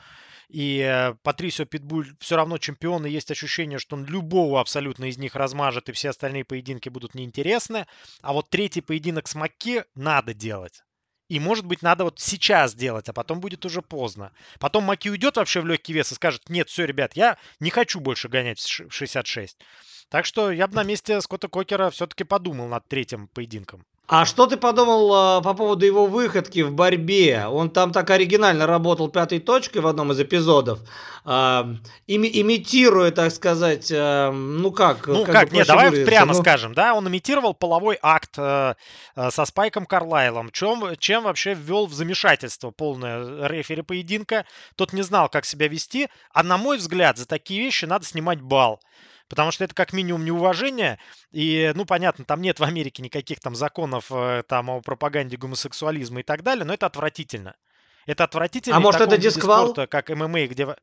И э, Патрисио Питбуль все равно чемпион, и есть ощущение, что он любого абсолютно из них размажет, и все остальные поединки будут неинтересны. А вот третий поединок с Макки надо делать. И, может быть, надо вот сейчас делать, а потом будет уже поздно. Потом Маки уйдет вообще в легкий вес и скажет, нет, все, ребят, я не хочу больше гонять в 66. Так что я бы на месте Скотта Кокера все-таки подумал над третьим поединком. А что ты подумал э, по поводу его выходки в борьбе? Он там так оригинально работал пятой точкой в одном из эпизодов, э, ими, имитируя, так сказать, э, ну как? Ну как, как нет, давай прямо ну... скажем, да, он имитировал половой акт э, э, со Спайком Карлайлом, чем, чем вообще ввел в замешательство полное рефери поединка. Тот не знал, как себя вести, а на мой взгляд, за такие вещи надо снимать бал. Потому что это как минимум неуважение. И, ну, понятно, там нет в Америке никаких там законов э, там о пропаганде гомосексуализма и так далее, но это отвратительно. Это отвратительно. А может это дисквал? Спорта, как ММА, где,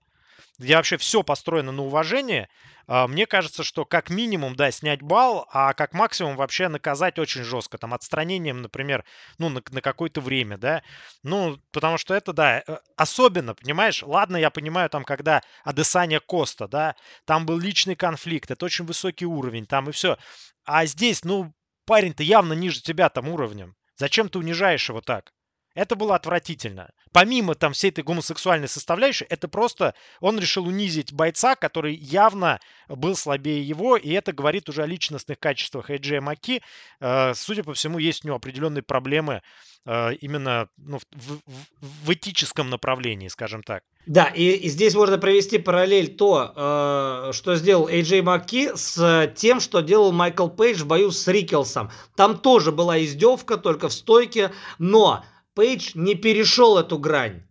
где вообще все построено на уважение, а, мне кажется, что как минимум, да, снять балл, а как максимум вообще наказать очень жестко, там, отстранением, например, ну, на, на какое-то время, да, ну, потому что это, да, э, особенно, понимаешь, ладно, я понимаю, там, когда Адесания Коста, да, там был личный конфликт, это очень высокий уровень, там и все, а здесь, ну, парень-то явно ниже тебя там уровнем, зачем ты унижаешь его так? Это было отвратительно. Помимо там всей этой гомосексуальной составляющей, это просто он решил унизить бойца, который явно был слабее его, и это говорит уже о личностных качествах Эйджея Маки. Э, судя по всему, есть у него определенные проблемы э, именно ну, в, в, в этическом направлении, скажем так. Да, и, и здесь можно провести параллель то, э, что сделал Эйджей Маки с тем, что делал Майкл Пейдж в бою с Рикелсом. Там тоже была издевка, только в стойке, но Пейдж не перешел эту грань,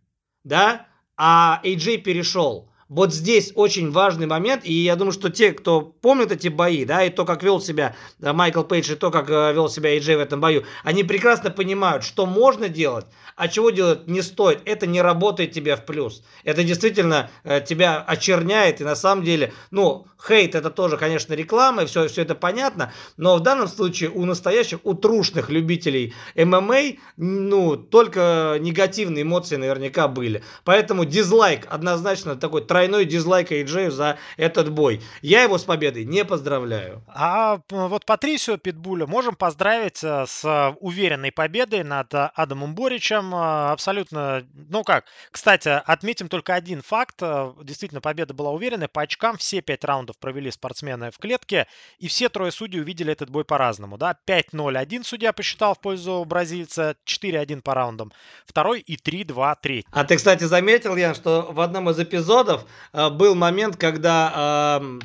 да, а AJ перешел. Вот здесь очень важный момент, и я думаю, что те, кто помнит эти бои, да, и то, как вел себя Майкл Пейдж, и то, как э, вел себя AJ в этом бою, они прекрасно понимают, что можно делать, а чего делать не стоит. Это не работает тебе в плюс. Это действительно э, тебя очерняет, и на самом деле, ну, хейт это тоже, конечно, реклама, и все, все это понятно, но в данном случае у настоящих, у трушных любителей ММА, ну, только негативные эмоции наверняка были. Поэтому дизлайк, однозначно такой тройной дизлайк Эйджею за этот бой. Я его с победой не поздравляю. А вот Патрисио Питбуля можем поздравить э, с уверенной победой над Адамом Боричем. Э, абсолютно, ну как, кстати, отметим только один факт. Э, действительно, победа была уверенной. По очкам все пять раундов провели спортсмены в клетке, и все трое судей увидели этот бой по-разному. Да? 5-0 один судья посчитал в пользу бразильца, 4-1 по раундам. Второй и 3-2 третий. А ты, кстати, заметил, Ян, что в одном из эпизодов э, был момент, когда э,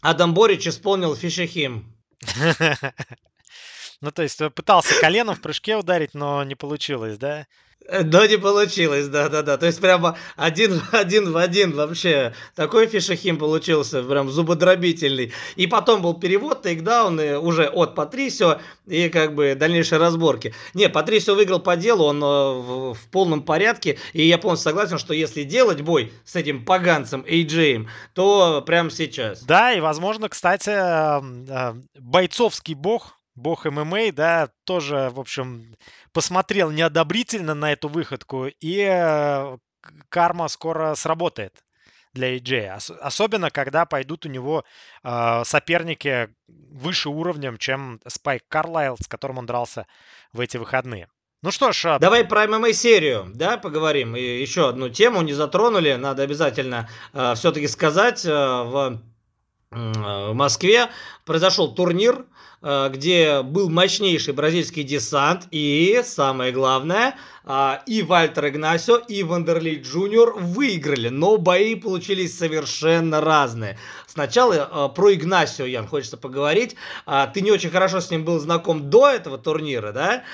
Адам Борич исполнил фишехим. Ну, то есть пытался коленом в прыжке ударить, но не получилось, да? Э, не получилось, да-да-да. То есть прямо один, один в один вообще. Такой фишехим получился, прям зубодробительный. И потом был перевод, тейкдаун уже от Патрисио и как бы дальнейшие разборки. Не, Патрисио выиграл по делу, он э, в, в полном порядке. И я полностью согласен, что если делать бой с этим поганцем Эйджеем, то прямо сейчас. Да, и возможно, кстати, э, бойцовский бог бог ММА, да, тоже, в общем, посмотрел неодобрительно на эту выходку, и э, карма скоро сработает для AJ. Ос- особенно, когда пойдут у него э, соперники выше уровнем, чем Спайк Карлайл, с которым он дрался в эти выходные. Ну что ж, а давай про ММА-серию, да, поговорим. И еще одну тему не затронули, надо обязательно э, все-таки сказать. Э, в, э, в Москве произошел турнир где был мощнейший бразильский десант и, самое главное, а, и Вальтер Игнасио, и Вандерли Джуниор выиграли, но бои получились совершенно разные. Сначала а, про Игнасио, Ян, хочется поговорить. Ты не очень хорошо с ним был знаком до этого турнира, да?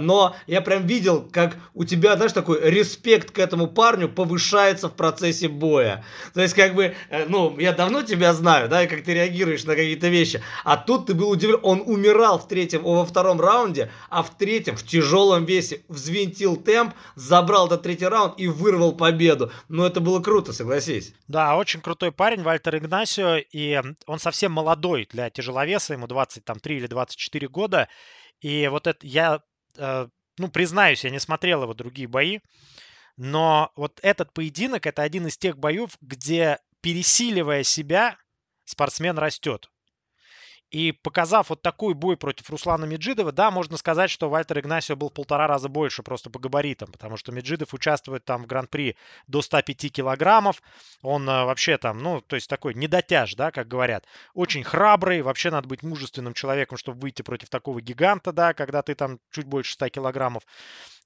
Но я прям видел, как у тебя, знаешь, такой респект к этому парню повышается в процессе боя. То есть, как бы, э, ну, я давно тебя знаю, да, и как ты реагируешь на какие-то вещи. А тут ты был удивлен, он умирал в третьем, во втором раунде, а в третьем, в тяжелом весе, взвинтил темп, забрал этот третий раунд и вырвал победу. Ну, это было круто, согласись. Да, очень крутой парень, Вальтер Игнасио, и он совсем молодой для тяжеловеса, ему 23 или 24 года. И вот это я, э, ну, признаюсь, я не смотрел его другие бои, но вот этот поединок, это один из тех боев, где, пересиливая себя, спортсмен растет. И показав вот такой бой против Руслана Меджидова, да, можно сказать, что Вальтер Игнасио был в полтора раза больше просто по габаритам, потому что Меджидов участвует там в Гран-при до 105 килограммов. Он а, вообще там, ну, то есть такой недотяж, да, как говорят. Очень храбрый, вообще надо быть мужественным человеком, чтобы выйти против такого гиганта, да, когда ты там чуть больше 100 килограммов.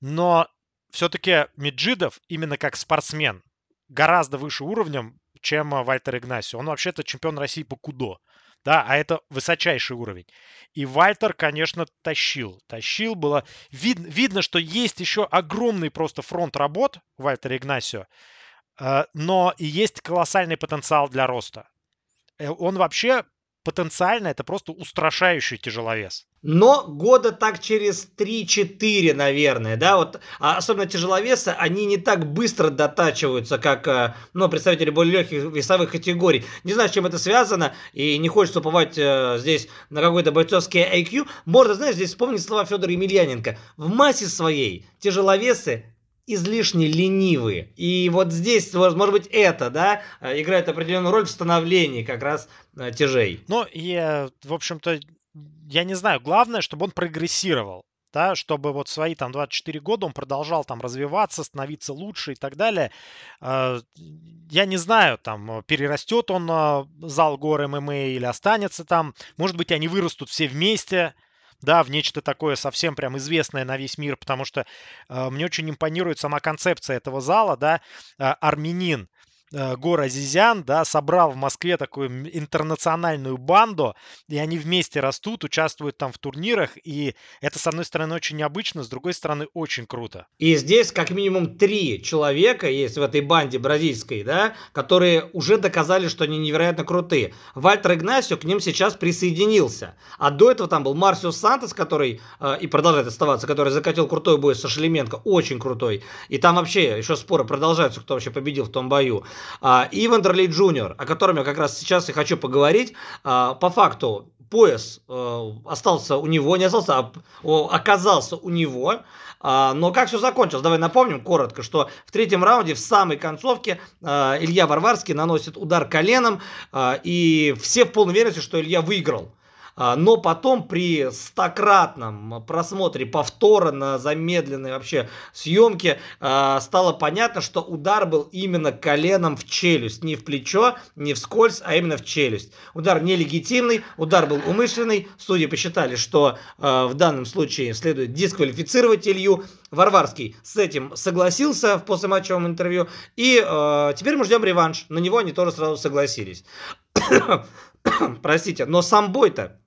Но все-таки Меджидов именно как спортсмен гораздо выше уровнем, чем Вальтер Игнасио. Он вообще-то чемпион России по кудо да, а это высочайший уровень. И Вальтер, конечно, тащил, тащил, было вид, видно, что есть еще огромный просто фронт работ Вальтера Игнасио, э, но и есть колоссальный потенциал для роста. Э, он вообще потенциально это просто устрашающий тяжеловес. Но года так через 3-4, наверное, да, вот, а особенно тяжеловесы, они не так быстро дотачиваются, как, э, ну, представители более легких весовых категорий. Не знаю, с чем это связано, и не хочется уповать э, здесь на какой-то бойцовский IQ. Можно, знаешь, здесь вспомнить слова Федора Емельяненко. В массе своей тяжеловесы излишне ленивые. И вот здесь, может быть, это, да, э, играет определенную роль в становлении как раз э, тяжей. Ну, и, в общем-то, я не знаю, главное, чтобы он прогрессировал да, чтобы вот свои там 24 года он продолжал там развиваться, становиться лучше и так далее. Э, я не знаю, там, перерастет он зал гор ММА или останется там. Может быть, они вырастут все вместе, да, в нечто такое совсем прям известное на весь мир, потому что э, мне очень импонирует сама концепция этого зала, да, э, армянин, Э, Гор Азизян, да, собрал в Москве такую интернациональную банду, и они вместе растут, участвуют там в турнирах, и это, с одной стороны, очень необычно, с другой стороны, очень круто. И здесь как минимум три человека есть в этой банде бразильской, да, которые уже доказали, что они невероятно крутые. Вальтер Игнасио к ним сейчас присоединился, а до этого там был Марсио Сантос, который э, и продолжает оставаться, который закатил крутой бой со Шлеменко, очень крутой, и там вообще еще споры продолжаются, кто вообще победил в том бою. А, и Вандерли Джуниор, о котором я как раз сейчас и хочу поговорить. А, по факту пояс э, остался у него, не остался, а оказался у него. А, но как все закончилось? Давай напомним коротко, что в третьем раунде, в самой концовке, Илья Варварский наносит удар коленом, и все в полной уверенности, что Илья выиграл. А, но потом при стократном просмотре повтора на замедленной вообще съемке а, стало понятно, что удар был именно коленом в челюсть. Не в плечо, не в скользь, а именно в челюсть. Удар нелегитимный, удар был умышленный. Судьи посчитали, что а, в данном случае следует дисквалифицировать Илью. Варварский с этим согласился в послематчевом интервью. И теперь мы ждем реванш. На него они тоже сразу согласились. Простите, но сам бой-то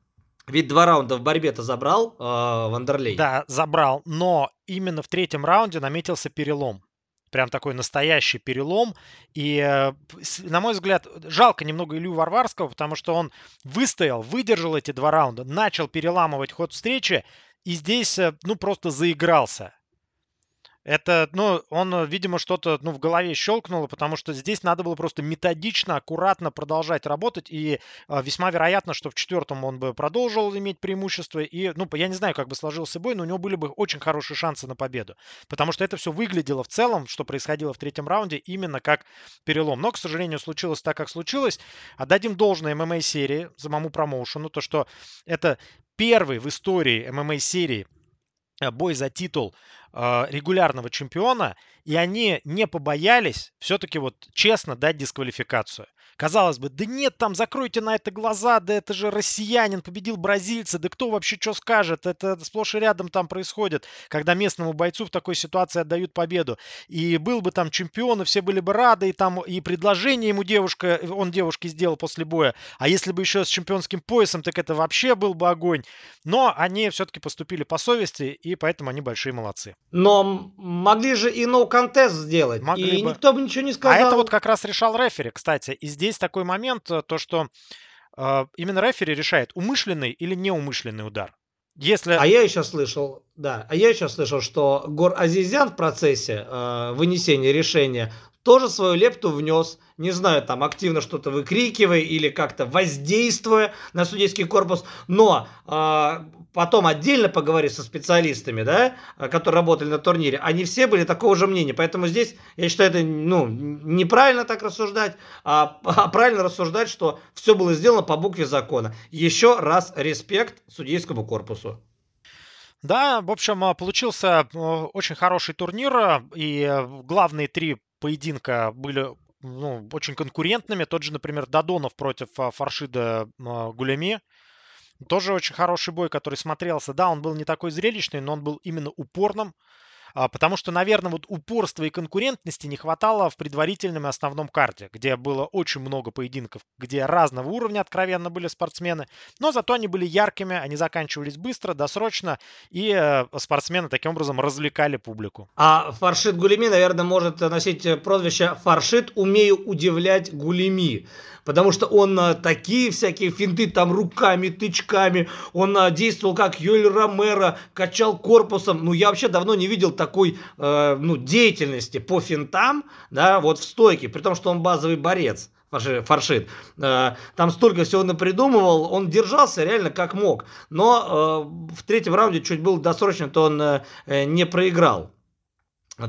ведь два раунда в борьбе-то забрал э, Вандерлей. Да, забрал, но именно в третьем раунде наметился перелом. Прям такой настоящий перелом. И, э, на мой взгляд, жалко немного Илью Варварского, потому что он выстоял, выдержал эти два раунда, начал переламывать ход встречи, и здесь, э, ну, просто заигрался. Это, ну, он, видимо, что-то, ну, в голове щелкнуло, потому что здесь надо было просто методично, аккуратно продолжать работать, и э, весьма вероятно, что в четвертом он бы продолжил иметь преимущество, и, ну, я не знаю, как бы сложился бой, но у него были бы очень хорошие шансы на победу, потому что это все выглядело в целом, что происходило в третьем раунде, именно как перелом. Но, к сожалению, случилось так, как случилось. Отдадим должное ММА-серии, самому промоушену, то, что это первый в истории ММА-серии Э, бой за титул э, регулярного чемпиона, и они не побоялись все-таки вот честно дать дисквалификацию. Казалось бы, да нет, там закройте на это глаза, да это же россиянин, победил бразильца, да кто вообще что скажет, это сплошь и рядом там происходит, когда местному бойцу в такой ситуации отдают победу. И был бы там чемпион, и все были бы рады, и там и предложение ему девушка, он девушке сделал после боя, а если бы еще с чемпионским поясом, так это вообще был бы огонь. Но они все-таки поступили по совести, и поэтому они большие молодцы. Но могли же и no contest сделать, могли и бы. никто бы ничего не сказал. А это вот как раз решал рефери, кстати, и здесь здесь такой момент, э, то что э, именно рефери решает, умышленный или неумышленный удар. Если... А я еще слышал, да, а я еще слышал, что Гор Азизян в процессе э, вынесения решения тоже свою лепту внес, не знаю, там активно что-то выкрикивая или как-то воздействуя на судейский корпус, но э, потом отдельно поговорив со специалистами, да, которые работали на турнире, они все были такого же мнения, поэтому здесь, я считаю, это, ну, неправильно так рассуждать, а, а правильно рассуждать, что все было сделано по букве закона. Еще раз респект судейскому корпусу. Да, в общем, а, получился а, очень хороший турнир, а, и главные три поединка были ну, очень конкурентными. Тот же, например, Дадонов против Фаршида Гулями. Тоже очень хороший бой, который смотрелся. Да, он был не такой зрелищный, но он был именно упорным. А, потому что, наверное, вот упорства и конкурентности не хватало в предварительном и основном карте, где было очень много поединков, где разного уровня откровенно были спортсмены, но зато они были яркими, они заканчивались быстро, досрочно, и э, спортсмены таким образом развлекали публику. А Фаршит Гулеми, наверное, может носить прозвище Фаршит «Умею удивлять Гулеми», потому что он а, такие всякие финты там руками, тычками, он действовал как Юэль Ромеро, качал корпусом. Ну, я вообще давно не видел такой э, ну, деятельности по финтам, да, вот в стойке, при том, что он базовый борец фаршит. Э, там столько всего напридумывал, он держался реально как мог. Но э, в третьем раунде чуть был досрочно, то он э, не проиграл.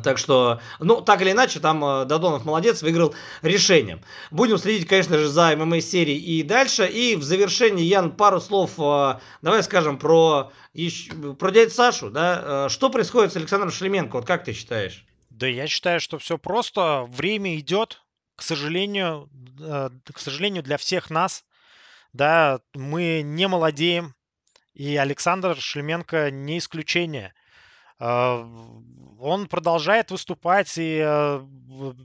Так что, ну, так или иначе, там э, Дадонов молодец, выиграл решением. Будем следить, конечно же, за ММА серией и дальше. И в завершении, Ян, пару слов, э, давай скажем про, про дядю Сашу, да. Э, что происходит с Александром Шлеменко, вот как ты считаешь? Да я считаю, что все просто. Время идет, к сожалению, к сожалению, для всех нас, да, мы не молодеем, и Александр Шлеменко не исключение – он продолжает выступать, и э,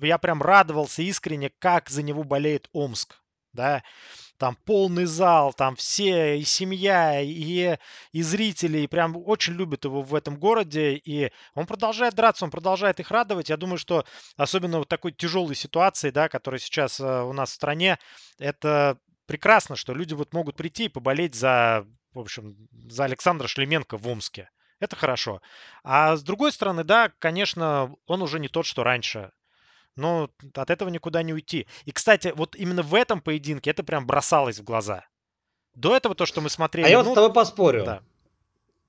я прям радовался искренне, как за него болеет Омск. Да, там полный зал, там все, и семья, и, и зрители, и прям очень любят его в этом городе, и он продолжает драться, он продолжает их радовать. Я думаю, что особенно в такой тяжелой ситуации, да, которая сейчас э, у нас в стране, это прекрасно, что люди вот могут прийти и поболеть за, в общем, за Александра Шлеменко в Омске. Это хорошо. А с другой стороны, да, конечно, он уже не тот, что раньше. Но от этого никуда не уйти. И, кстати, вот именно в этом поединке это прям бросалось в глаза. До этого то, что мы смотрели... А я вот ну, с тобой поспорю. Да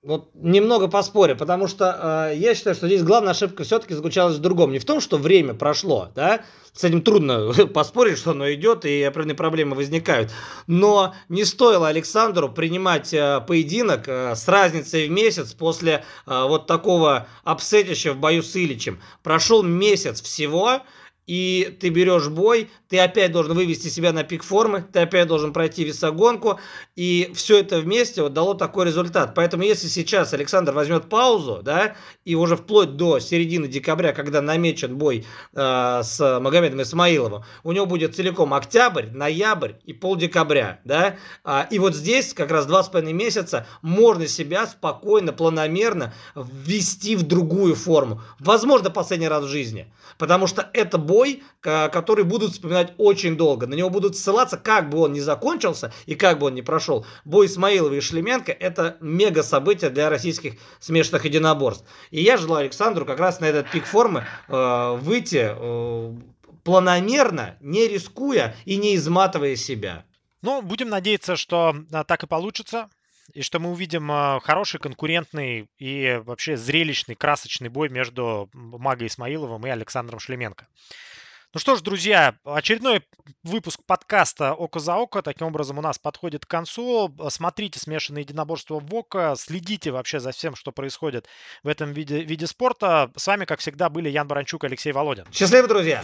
вот немного поспорю, потому что э, я считаю, что здесь главная ошибка все-таки заключалась в другом. Не в том, что время прошло, да, с этим трудно поспорить, что оно идет и определенные проблемы возникают. Но не стоило Александру принимать э, поединок э, с разницей в месяц после э, вот такого апсетища в бою с Ильичем. Прошел месяц всего, и ты берешь бой, ты опять должен вывести себя на пик формы, ты опять должен пройти весогонку, и все это вместе вот дало такой результат. Поэтому если сейчас Александр возьмет паузу, да, и уже вплоть до середины декабря, когда намечен бой э, с Магомедом Исмаиловым, у него будет целиком октябрь, ноябрь и пол декабря, да, а, и вот здесь как раз два с половиной месяца можно себя спокойно, планомерно ввести в другую форму. Возможно, последний раз в жизни, потому что это бой, который будут вспоминать очень долго. На него будут ссылаться, как бы он ни закончился и как бы он ни прошел. Бой Исмаилова и Шлеменко – это мега событие для российских смешанных единоборств. И я желаю Александру как раз на этот пик формы э, выйти э, планомерно, не рискуя и не изматывая себя. Ну, будем надеяться, что а, так и получится. И что мы увидим а, хороший, конкурентный и вообще зрелищный, красочный бой между Магой Исмаиловым и Александром Шлеменко. Ну что ж, друзья, очередной выпуск подкаста «Око за око» таким образом у нас подходит к концу. Смотрите смешанные единоборства в ОКО, следите вообще за всем, что происходит в этом виде, виде спорта. С вами, как всегда, были Ян Баранчук и Алексей Володин. Счастливо, друзья!